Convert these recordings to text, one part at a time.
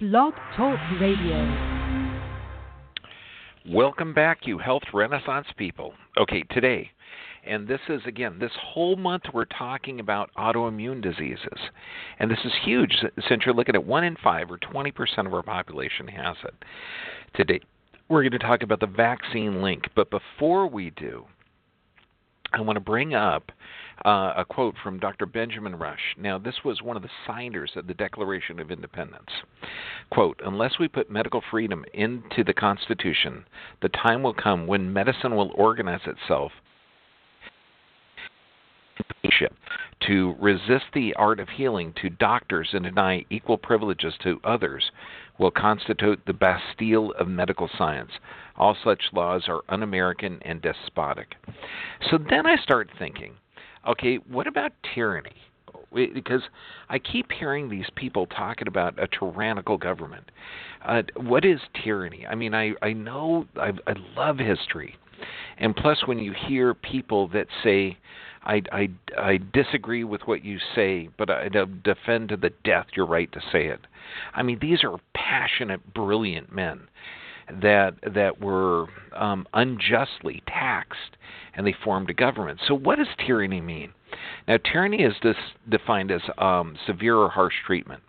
Blog Talk Radio. Welcome back, you health renaissance people. Okay, today, and this is again, this whole month we're talking about autoimmune diseases. And this is huge since you're looking at 1 in 5 or 20% of our population has it. Today, we're going to talk about the vaccine link. But before we do, I want to bring up uh, a quote from Dr. Benjamin Rush. Now, this was one of the signers of the Declaration of Independence. Quote, unless we put medical freedom into the Constitution, the time will come when medicine will organize itself to resist the art of healing to doctors and deny equal privileges to others will constitute the Bastille of medical science. All such laws are un American and despotic. So then I start thinking okay, what about tyranny? Because I keep hearing these people talking about a tyrannical government. Uh, what is tyranny? I mean, I I know I, I love history, and plus, when you hear people that say, I, I, I disagree with what you say, but I defend to the death your right to say it. I mean, these are passionate, brilliant men that that were um, unjustly taxed, and they formed a government. So, what does tyranny mean? Now, tyranny is this defined as um, severe or harsh treatment.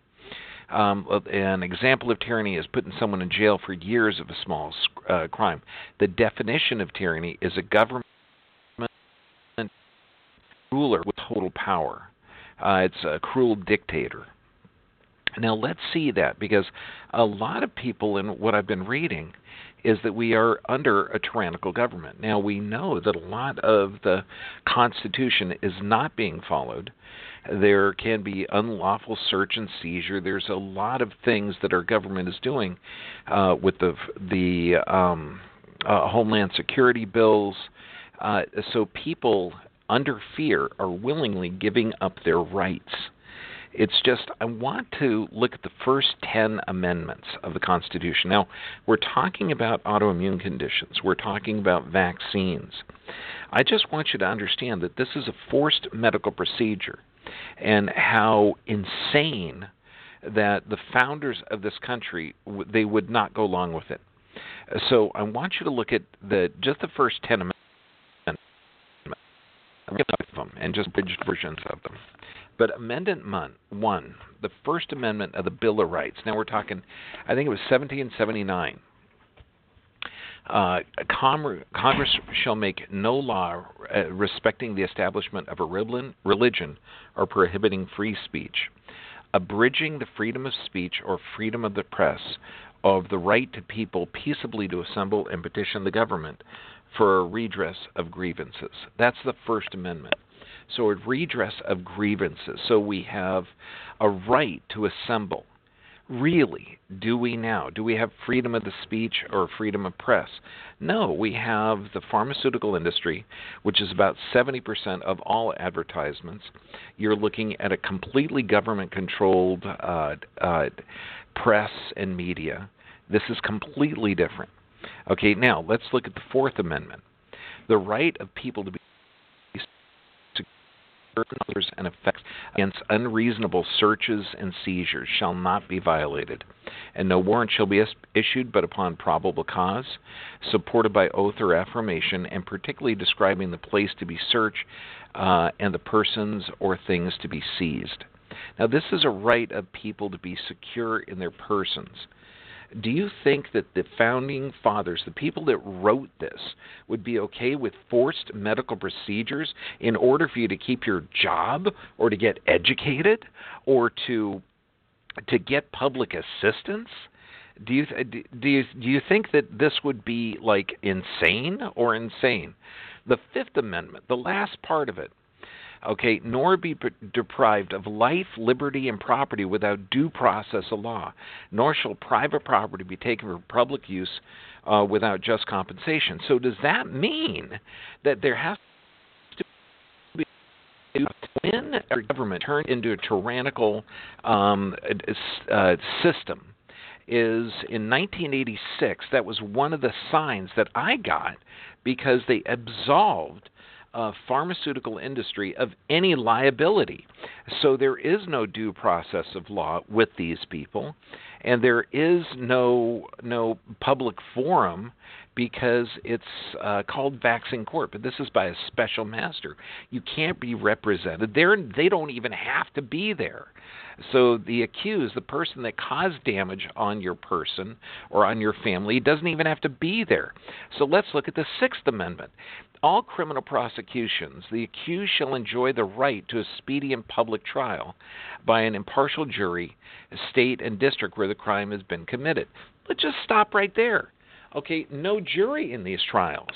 Um, an example of tyranny is putting someone in jail for years of a small uh, crime. The definition of tyranny is a government ruler with total power. Uh, it's a cruel dictator. Now let's see that because a lot of people in what I've been reading is that we are under a tyrannical government. Now we know that a lot of the Constitution is not being followed. There can be unlawful search and seizure. There's a lot of things that our government is doing uh, with the the um, uh, Homeland Security bills. Uh, so people under fear are willingly giving up their rights. It's just, I want to look at the first 10 amendments of the Constitution. Now, we're talking about autoimmune conditions, we're talking about vaccines. I just want you to understand that this is a forced medical procedure and how insane that the founders of this country they would not go along with it. So I want you to look at the just the first 10 amendments of them and just bridged versions of them. But Amendment 1, the First Amendment of the Bill of Rights, now we're talking, I think it was 1779. Uh, Congress shall make no law uh, respecting the establishment of a religion or prohibiting free speech, abridging the freedom of speech or freedom of the press, of the right to people peaceably to assemble and petition the government for a redress of grievances. That's the First Amendment. So, a redress of grievances. So, we have a right to assemble. Really, do we now? Do we have freedom of the speech or freedom of press? No, we have the pharmaceutical industry, which is about 70% of all advertisements. You're looking at a completely government controlled uh, uh, press and media. This is completely different. Okay, now let's look at the Fourth Amendment. The right of people to be others and effects against unreasonable searches and seizures shall not be violated, and no warrant shall be issued but upon probable cause, supported by oath or affirmation, and particularly describing the place to be searched uh, and the persons or things to be seized. Now, this is a right of people to be secure in their persons do you think that the founding fathers, the people that wrote this, would be okay with forced medical procedures in order for you to keep your job or to get educated or to to get public assistance? Do you do you do you think that this would be like insane or insane? The Fifth Amendment, the last part of it, okay, nor be deprived of life, liberty, and property without due process of law, nor shall private property be taken for public use uh, without just compensation. So, does that mean that there has to be when our government turned into a tyrannical um, uh, system? Is in 1986, that was one of the signs that I got because they absolved uh, pharmaceutical industry of any liability. So there is no due process of law with these people, and there is no no public forum because it's uh, called Vaccine Court, but this is by a special master. You can't be represented. They're, they don't even have to be there. So the accused, the person that caused damage on your person or on your family, doesn't even have to be there. So let's look at the Sixth Amendment. All criminal prosecutions, the accused shall enjoy the right to a speedy and public trial by an impartial jury, state, and district where the crime has been committed. Let's just stop right there. Okay, no jury in these trials.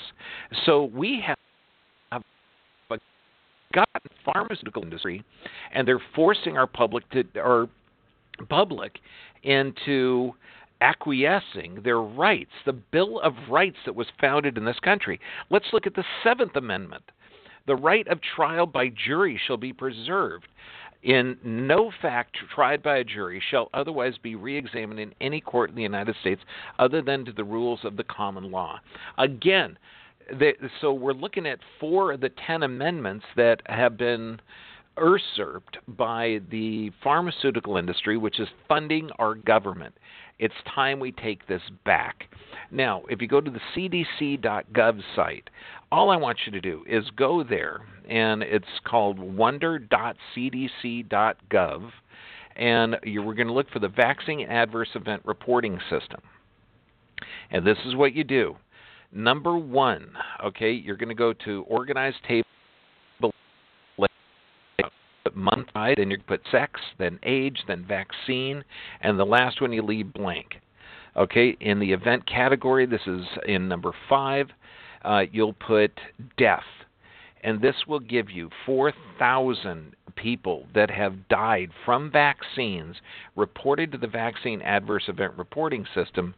So we have gotten pharmaceutical industry, and they're forcing our public to our public into acquiescing their rights, the Bill of Rights that was founded in this country. Let's look at the Seventh Amendment. The right of trial by jury shall be preserved. In no fact tried by a jury shall otherwise be re-examined in any court in the United States other than to the rules of the common law. Again, the, so we're looking at four of the ten amendments that have been usurped by the pharmaceutical industry, which is funding our government. It's time we take this back. Now, if you go to the cdc.gov site, all I want you to do is go there, and it's called wonder.cdc.gov, and you, we're going to look for the Vaccine Adverse Event Reporting System. And this is what you do. Number one, okay, you're going to go to organized table month, then you put sex, then age, then vaccine, and the last one you leave blank. Okay, in the event category, this is in number five, uh, you'll put death. And this will give you 4,000 people that have died from vaccines reported to the Vaccine Adverse Event Reporting System.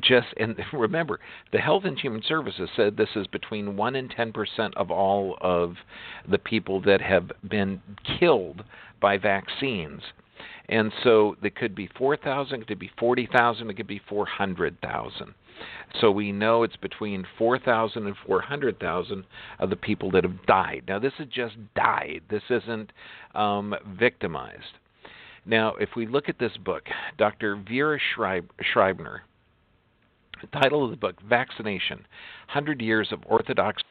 Just and remember, the Health and Human Services said this is between one and ten percent of all of the people that have been killed by vaccines. And so it could be 4,000, it could be 40,000, it could be 400,000. So we know it's between 4,000 and 400,000 of the people that have died. Now, this is just died, this isn't um, victimized. Now, if we look at this book, Dr. Vera Scheib- Scheibner, the title of the book, Vaccination 100 Years of Orthodox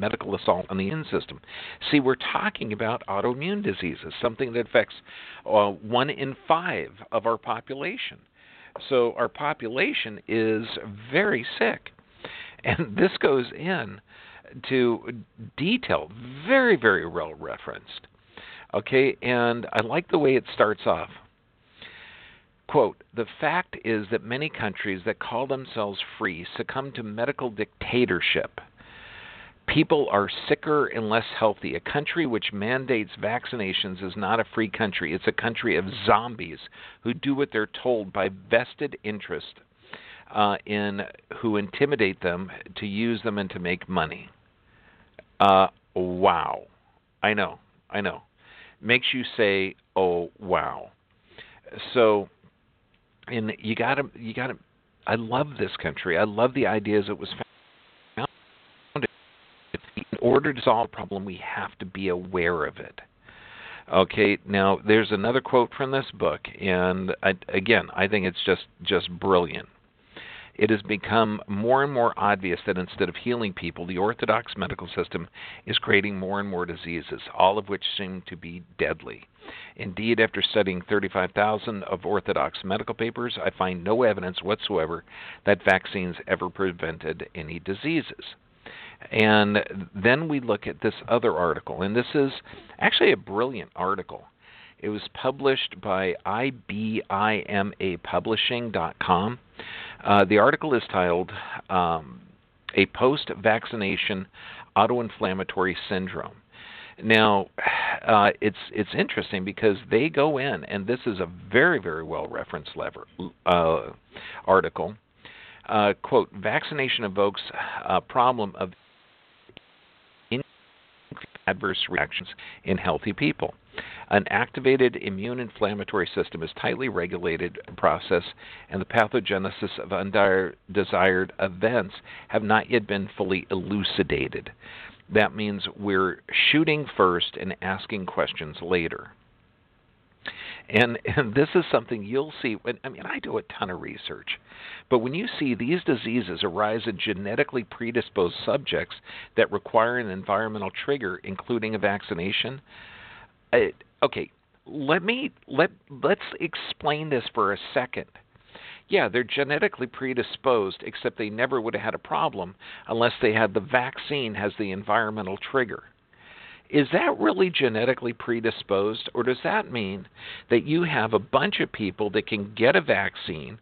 medical assault on the immune system. See, we're talking about autoimmune diseases, something that affects uh, one in five of our population. So our population is very sick. And this goes in to detail, very, very well referenced. Okay, and I like the way it starts off. Quote, the fact is that many countries that call themselves free succumb to medical dictatorship People are sicker and less healthy. A country which mandates vaccinations is not a free country. It's a country of zombies who do what they're told by vested interest uh, in who intimidate them to use them and to make money. Uh, wow. I know. I know. Makes you say, "Oh, wow." So, and you got to you got to I love this country. I love the ideas it was order to solve a problem, we have to be aware of it. Okay, now there's another quote from this book, and I, again, I think it's just just brilliant. It has become more and more obvious that instead of healing people, the orthodox medical system is creating more and more diseases, all of which seem to be deadly. Indeed, after studying 35,000 of orthodox medical papers, I find no evidence whatsoever that vaccines ever prevented any diseases. And then we look at this other article, and this is actually a brilliant article. It was published by IBIMApublishing.com. Uh, the article is titled um, A Post Vaccination Autoinflammatory Syndrome. Now, uh, it's it's interesting because they go in, and this is a very very well referenced lever, uh, article. Uh, quote: Vaccination evokes a problem of adverse reactions in healthy people. An activated immune inflammatory system is tightly regulated process, and the pathogenesis of undesired events have not yet been fully elucidated. That means we're shooting first and asking questions later. And, and this is something you'll see. When, I mean, I do a ton of research, but when you see these diseases arise in genetically predisposed subjects that require an environmental trigger, including a vaccination, it, okay, let me let let's explain this for a second. Yeah, they're genetically predisposed, except they never would have had a problem unless they had the vaccine has the environmental trigger. Is that really genetically predisposed, or does that mean that you have a bunch of people that can get a vaccine?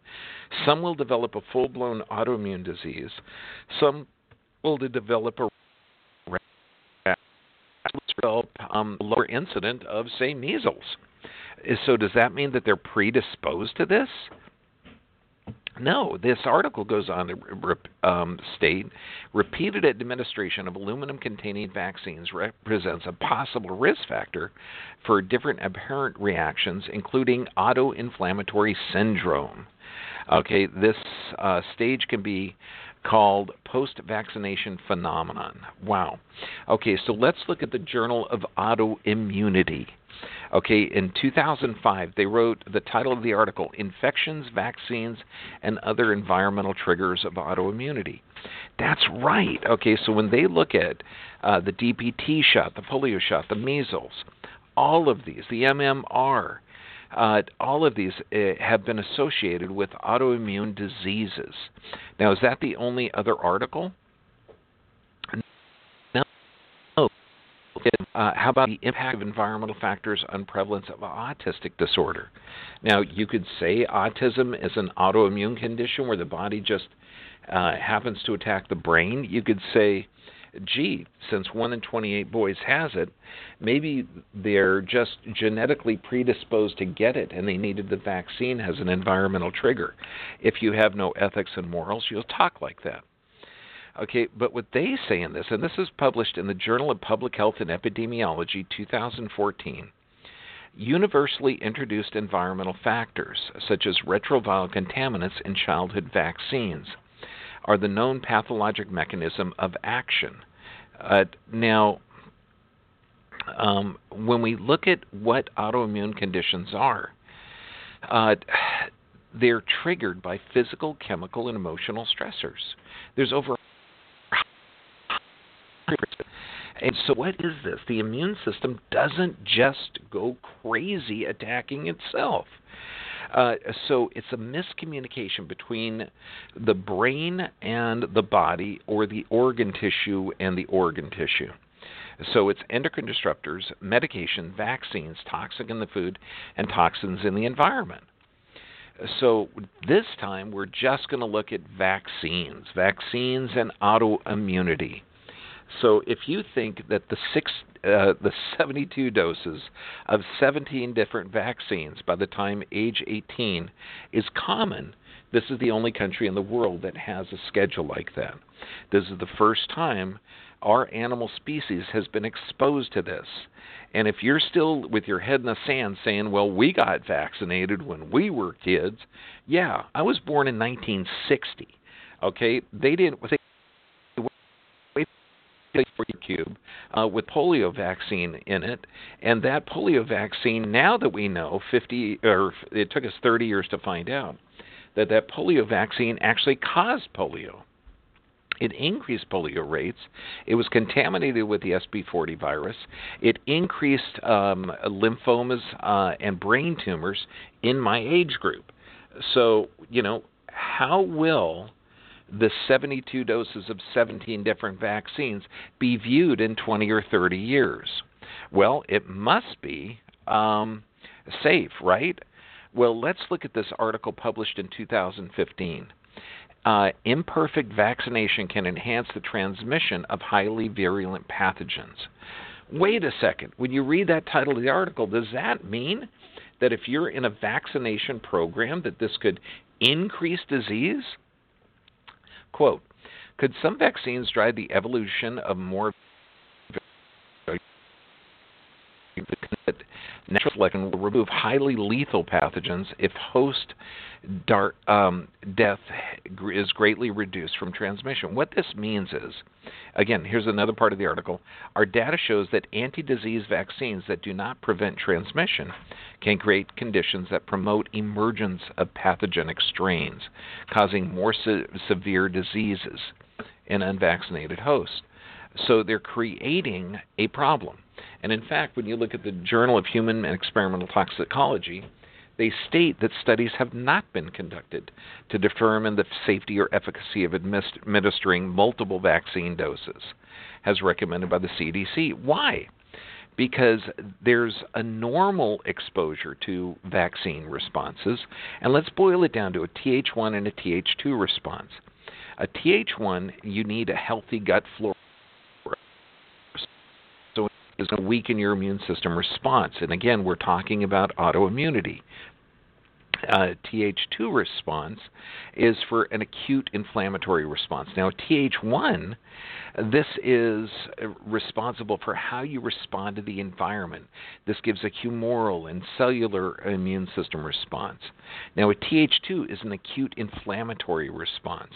Some will develop a full blown autoimmune disease, some will develop a um, lower incident of, say, measles. So, does that mean that they're predisposed to this? No, this article goes on to um, state repeated administration of aluminum containing vaccines represents a possible risk factor for different apparent reactions, including autoinflammatory syndrome. Okay, this uh, stage can be called post vaccination phenomenon. Wow. Okay, so let's look at the Journal of Autoimmunity. Okay, in 2005, they wrote the title of the article Infections, Vaccines, and Other Environmental Triggers of Autoimmunity. That's right. Okay, so when they look at uh, the DPT shot, the polio shot, the measles, all of these, the MMR, uh, all of these uh, have been associated with autoimmune diseases. Now, is that the only other article? Uh, how about the impact of environmental factors on prevalence of autistic disorder? Now, you could say autism is an autoimmune condition where the body just uh, happens to attack the brain. You could say, gee, since 1 in 28 boys has it, maybe they're just genetically predisposed to get it and they needed the vaccine as an environmental trigger. If you have no ethics and morals, you'll talk like that. Okay, but what they say in this, and this is published in the Journal of Public Health and Epidemiology 2014, universally introduced environmental factors, such as retroviral contaminants in childhood vaccines, are the known pathologic mechanism of action. Uh, now, um, when we look at what autoimmune conditions are, uh, they're triggered by physical, chemical, and emotional stressors. There's over and so, what is this? The immune system doesn't just go crazy attacking itself. Uh, so, it's a miscommunication between the brain and the body, or the organ tissue and the organ tissue. So, it's endocrine disruptors, medication, vaccines, toxic in the food, and toxins in the environment. So, this time we're just going to look at vaccines, vaccines and autoimmunity. So if you think that the six, uh, the 72 doses of 17 different vaccines by the time age 18 is common, this is the only country in the world that has a schedule like that. This is the first time our animal species has been exposed to this. And if you're still with your head in the sand saying, well, we got vaccinated when we were kids, yeah, I was born in 1960. Okay, they didn't. They cube uh, with polio vaccine in it, and that polio vaccine, now that we know, 50 or it took us 30 years to find out that that polio vaccine actually caused polio. It increased polio rates. It was contaminated with the SV40 virus. It increased um, lymphomas uh, and brain tumors in my age group. So, you know, how will the 72 doses of 17 different vaccines be viewed in 20 or 30 years? Well, it must be um, safe, right? Well, let's look at this article published in 2015. Uh, imperfect vaccination can enhance the transmission of highly virulent pathogens. Wait a second. When you read that title of the article, does that mean that if you're in a vaccination program that this could increase disease? Quote, could some vaccines drive the evolution of more natural selection will remove highly lethal pathogens if host dar- um, death is greatly reduced from transmission. What this means is, again, here's another part of the article. Our data shows that anti disease vaccines that do not prevent transmission can create conditions that promote emergence of pathogenic strains, causing more se- severe diseases in unvaccinated hosts. So they're creating a problem. And in fact, when you look at the Journal of Human and Experimental Toxicology, they state that studies have not been conducted to determine the safety or efficacy of administering multiple vaccine doses, as recommended by the CDC. Why? Because there's a normal exposure to vaccine responses, and let's boil it down to a Th1 and a Th2 response. A Th1, you need a healthy gut flora is going to weaken your immune system response. And again, we're talking about autoimmunity uh, Th2 response is for an acute inflammatory response. Now, Th1, this is responsible for how you respond to the environment. This gives a humoral and cellular immune system response. Now, a Th2 is an acute inflammatory response.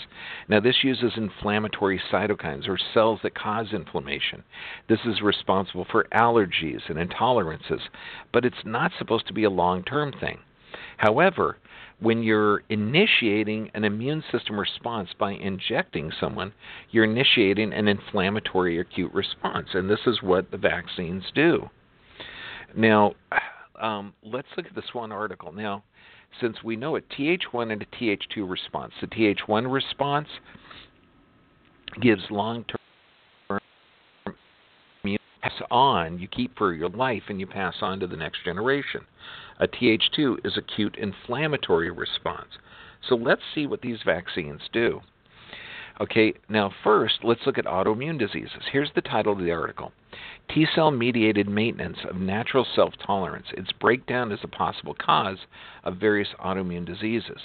Now, this uses inflammatory cytokines or cells that cause inflammation. This is responsible for allergies and intolerances, but it's not supposed to be a long term thing. However, when you're initiating an immune system response by injecting someone, you're initiating an inflammatory acute response, and this is what the vaccines do. Now, um, let's look at this one article. Now, since we know a Th1 and a Th2 response, the Th1 response gives long term pass on, you keep for your life, and you pass on to the next generation. A Th2 is acute inflammatory response. So let's see what these vaccines do. Okay, now first, let's look at autoimmune diseases. Here's the title of the article T cell mediated maintenance of natural self tolerance, its breakdown is a possible cause of various autoimmune diseases.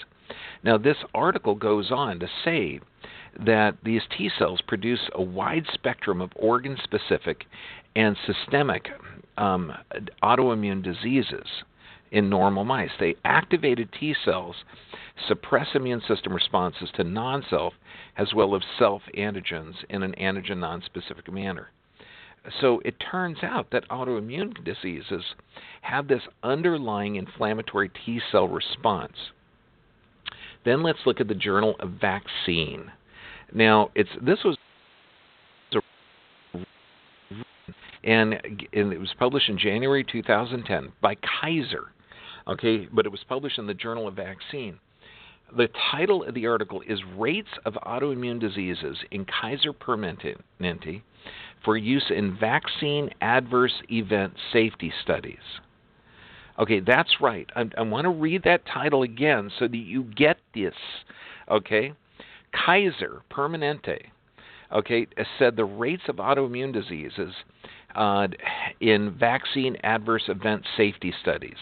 Now, this article goes on to say that these T cells produce a wide spectrum of organ specific and systemic um, autoimmune diseases in normal mice. They activated T cells suppress immune system responses to non self as well as self antigens in an antigen non-specific manner. So it turns out that autoimmune diseases have this underlying inflammatory T cell response. Then let's look at the Journal of Vaccine. Now, it's this was and, and it was published in January 2010 by Kaiser. Okay, but it was published in the Journal of Vaccine. The title of the article is Rates of Autoimmune Diseases in Kaiser Permanente for Use in Vaccine Adverse Event Safety Studies. Okay, that's right. I, I want to read that title again so that you get this. Okay? Kaiser Permanente, okay, said the rates of autoimmune diseases uh, in vaccine adverse event safety studies.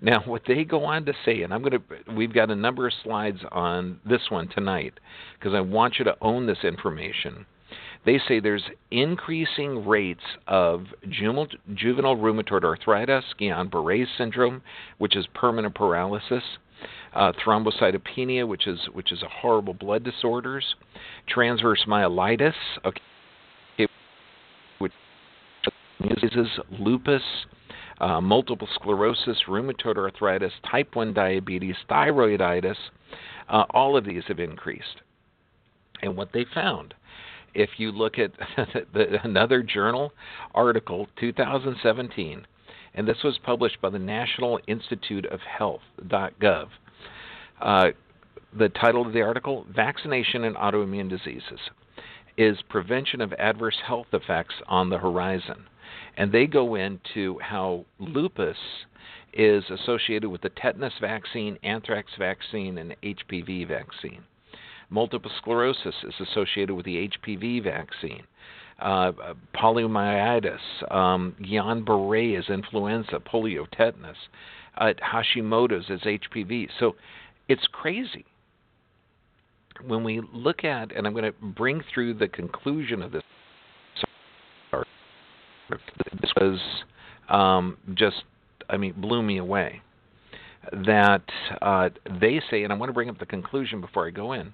Now, what they go on to say, and I'm going to, we've got a number of slides on this one tonight because I want you to own this information. They say there's increasing rates of juvenile, rheumatoid arthritis, Guillain Barre syndrome, which is permanent paralysis, uh, thrombocytopenia, which is which is a horrible blood disorders, transverse myelitis, okay, which is lupus, uh, multiple sclerosis, rheumatoid arthritis, type 1 diabetes, thyroiditis, uh, all of these have increased. And what they found, if you look at the, another journal article, 2017, and this was published by the National Institute of Health.gov. Uh, the title of the article, Vaccination and Autoimmune Diseases, is Prevention of Adverse Health Effects on the Horizon and they go into how lupus is associated with the tetanus vaccine, anthrax vaccine, and HPV vaccine. Multiple sclerosis is associated with the HPV vaccine. Uh, poliomyelitis, um, Guillain-Barré is influenza, polio, tetanus. Uh, Hashimoto's is HPV. So it's crazy. When we look at, and I'm going to bring through the conclusion of this this was um, just, I mean, blew me away. That uh, they say, and I want to bring up the conclusion before I go in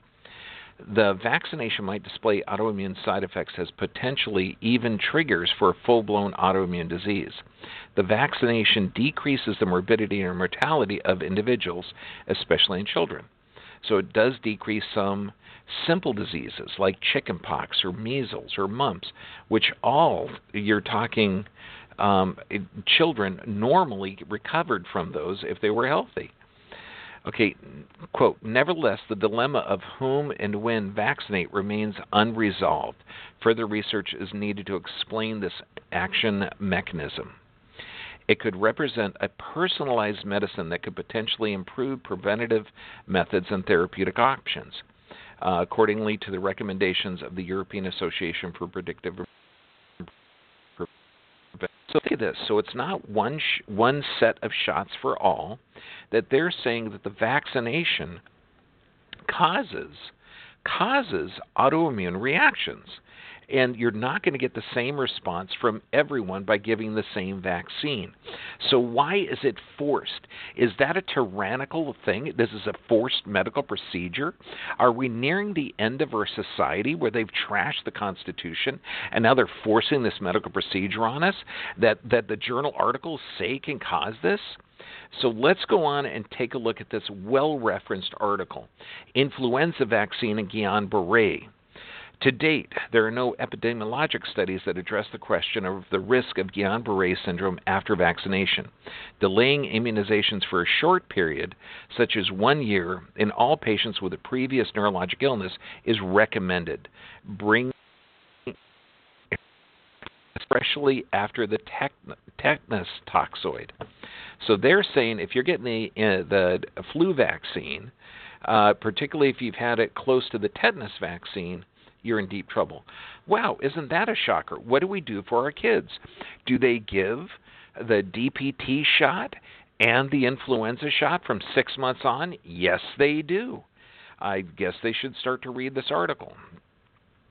the vaccination might display autoimmune side effects as potentially even triggers for full blown autoimmune disease. The vaccination decreases the morbidity and mortality of individuals, especially in children. So it does decrease some simple diseases like chickenpox or measles or mumps, which all you're talking um, children normally recovered from those if they were healthy. Okay, quote, nevertheless, the dilemma of whom and when vaccinate remains unresolved. Further research is needed to explain this action mechanism. It could represent a personalized medicine that could potentially improve preventative methods and therapeutic options, uh, accordingly to the recommendations of the European Association for Predictive so think of this. So it's not one sh- one set of shots for all. That they're saying that the vaccination causes causes autoimmune reactions and you're not going to get the same response from everyone by giving the same vaccine. So why is it forced? Is that a tyrannical thing? This is a forced medical procedure? Are we nearing the end of our society where they've trashed the Constitution and now they're forcing this medical procedure on us that that the journal articles say can cause this? So let's go on and take a look at this well referenced article Influenza Vaccine in Guillain Barre. To date, there are no epidemiologic studies that address the question of the risk of Guillain Barre syndrome after vaccination. Delaying immunizations for a short period, such as one year, in all patients with a previous neurologic illness is recommended. Bring especially after the tetanus toxoid. So they're saying if you're getting the, uh, the flu vaccine, uh, particularly if you've had it close to the tetanus vaccine, you're in deep trouble. Wow, isn't that a shocker? What do we do for our kids? Do they give the DPT shot and the influenza shot from six months on? Yes, they do. I guess they should start to read this article.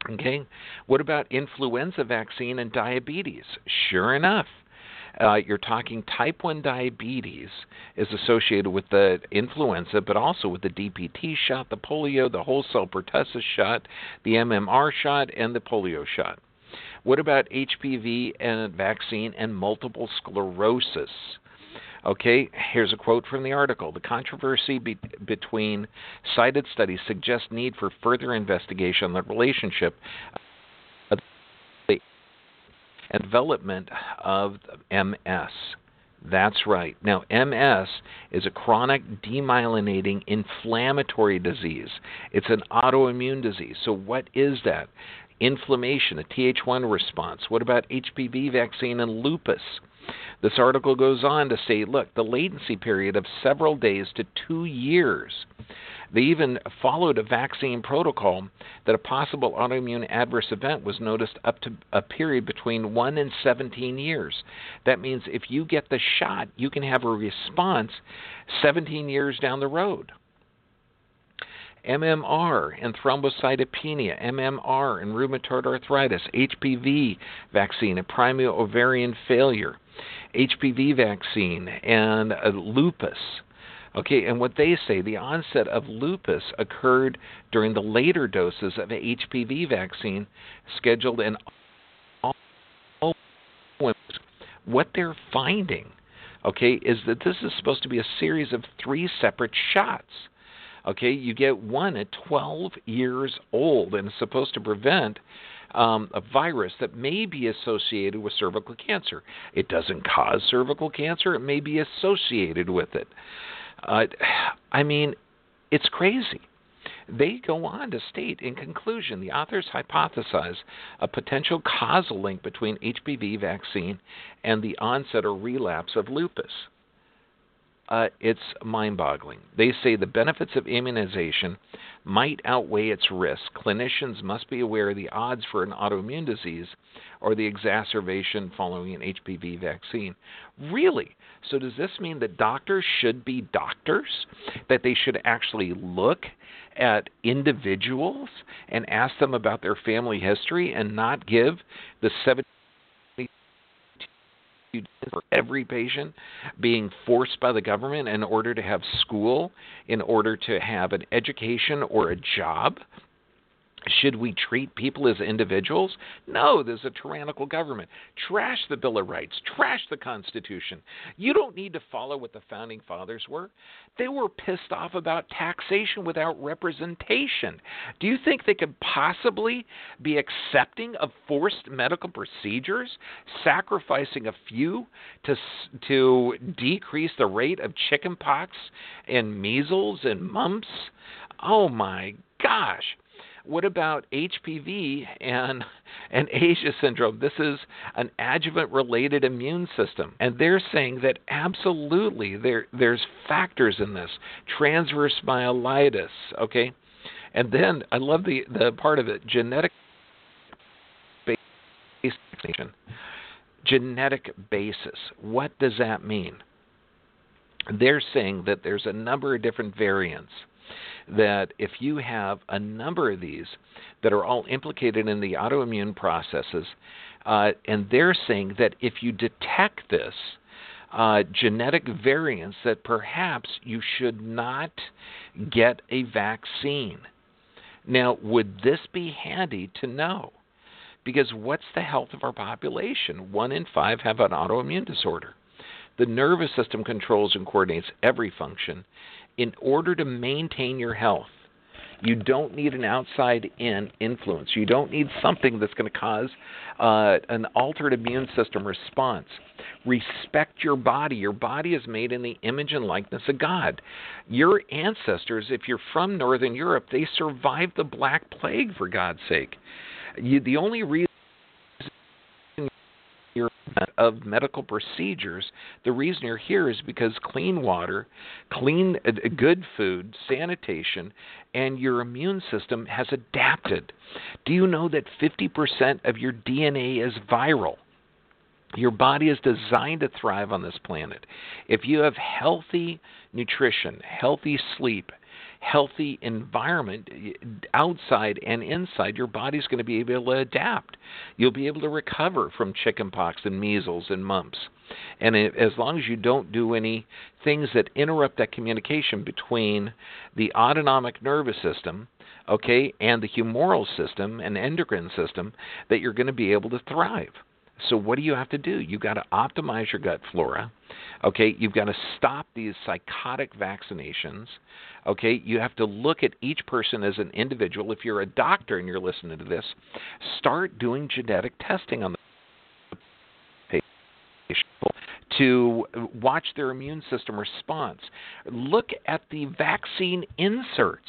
Okay, what about influenza vaccine and diabetes? Sure enough, uh, you're talking type 1 diabetes is associated with the influenza, but also with the DPT shot, the polio, the whole cell pertussis shot, the MMR shot, and the polio shot. What about HPV and vaccine and multiple sclerosis? Okay, here's a quote from the article. The controversy be- between cited studies suggests need for further investigation on the relationship and development of MS. That's right. Now, MS is a chronic demyelinating inflammatory disease. It's an autoimmune disease. So, what is that? Inflammation, a Th1 response. What about HPV vaccine and lupus? This article goes on to say look, the latency period of several days to two years they even followed a vaccine protocol that a possible autoimmune adverse event was noticed up to a period between 1 and 17 years. That means if you get the shot, you can have a response 17 years down the road. MMR and thrombocytopenia, MMR and rheumatoid arthritis, HPV vaccine and primary ovarian failure, HPV vaccine and lupus. Okay, and what they say, the onset of lupus occurred during the later doses of HPV vaccine scheduled in all women. What they're finding, okay, is that this is supposed to be a series of three separate shots. Okay, you get one at 12 years old and it's supposed to prevent um, a virus that may be associated with cervical cancer. It doesn't cause cervical cancer, it may be associated with it. Uh, I mean, it's crazy. They go on to state, in conclusion, the authors hypothesize a potential causal link between HPV vaccine and the onset or relapse of lupus uh, it's mind boggling. They say the benefits of immunization might outweigh its risks. Clinicians must be aware of the odds for an autoimmune disease or the exacerbation following an HPV vaccine. Really? So, does this mean that doctors should be doctors? That they should actually look at individuals and ask them about their family history and not give the 70 for every patient being forced by the government in order to have school, in order to have an education or a job. Should we treat people as individuals? No, there's a tyrannical government. Trash the Bill of Rights, trash the Constitution. You don't need to follow what the founding fathers were. They were pissed off about taxation without representation. Do you think they could possibly be accepting of forced medical procedures, sacrificing a few to to decrease the rate of chickenpox and measles and mumps? Oh my gosh. What about HPV and and ASIA syndrome? This is an adjuvant related immune system. And they're saying that absolutely there there's factors in this. Transverse myelitis, okay? And then I love the the part of it, genetic vaccination. Genetic basis. What does that mean? They're saying that there's a number of different variants that if you have a number of these that are all implicated in the autoimmune processes, uh, and they're saying that if you detect this, uh, genetic variants that perhaps you should not get a vaccine. Now, would this be handy to know? Because what's the health of our population? One in five have an autoimmune disorder. The nervous system controls and coordinates every function, in order to maintain your health, you don't need an outside in influence. You don't need something that's going to cause uh, an altered immune system response. Respect your body. Your body is made in the image and likeness of God. Your ancestors, if you're from Northern Europe, they survived the Black Plague, for God's sake. You, the only reason of medical procedures. The reason you're here is because clean water, clean, uh, good food, sanitation, and your immune system has adapted. Do you know that 50% of your DNA is viral? Your body is designed to thrive on this planet. If you have healthy nutrition, healthy sleep, healthy environment outside and inside, your body's going to be able to adapt. You'll be able to recover from chickenpox and measles and mumps. And as long as you don't do any things that interrupt that communication between the autonomic nervous system, okay, and the humoral system and endocrine system, that you're going to be able to thrive. So what do you have to do? You've got to optimize your gut flora. Okay, you've got to stop these psychotic vaccinations. Okay, you have to look at each person as an individual. If you're a doctor and you're listening to this, start doing genetic testing on to watch their immune system response. Look at the vaccine inserts.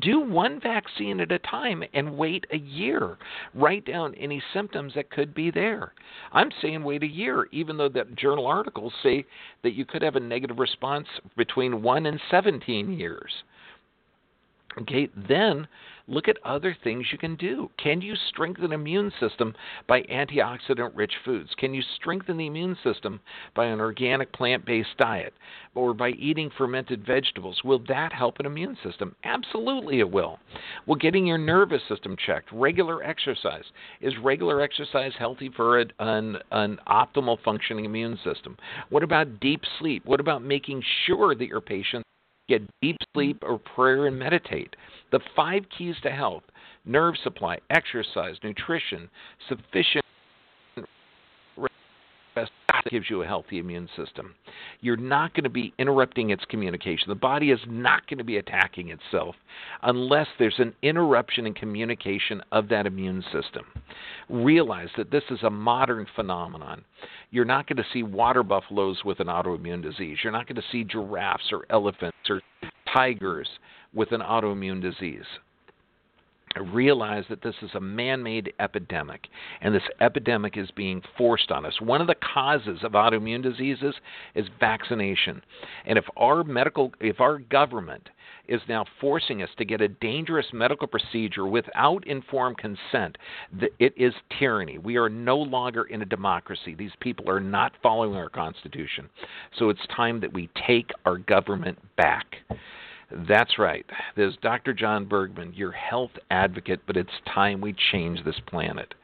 Do one vaccine at a time and wait a year. Write down any symptoms that could be there. I'm saying wait a year, even though that journal articles say that you could have a negative response between 1 and 17 years. Okay, then look at other things you can do. Can you strengthen the immune system by antioxidant rich foods? Can you strengthen the immune system by an organic plant based diet or by eating fermented vegetables? Will that help an immune system? Absolutely, it will. Well, getting your nervous system checked, regular exercise. Is regular exercise healthy for an, an optimal functioning immune system? What about deep sleep? What about making sure that your patient get deep sleep or prayer and meditate. The five keys to health nerve supply, exercise, nutrition, sufficient rest gives you a healthy immune system. You're not going to be interrupting its communication. The body is not going to be attacking itself unless there's an interruption in communication of that immune system. Realize that this is a modern phenomenon. You're not going to see water buffaloes with an autoimmune disease. You're not going to see giraffes or elephants or tigers with an autoimmune disease realize that this is a man made epidemic, and this epidemic is being forced on us. One of the causes of autoimmune diseases is vaccination. And if our medical, if our government is now forcing us to get a dangerous medical procedure without informed consent, it is tyranny. We are no longer in a democracy. These people are not following our Constitution. So it's time that we take our government back. That's right. There's Dr. John Bergman, your health advocate, but it's time we change this planet.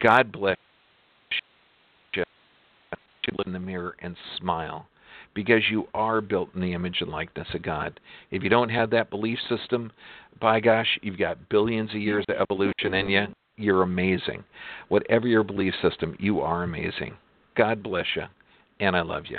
God bless you look in the mirror and smile because you are built in the image and likeness of God. If you don't have that belief system, by gosh, you've got billions of years of evolution in you. You're amazing. Whatever your belief system, you are amazing. God bless you, and I love you.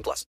18 plus.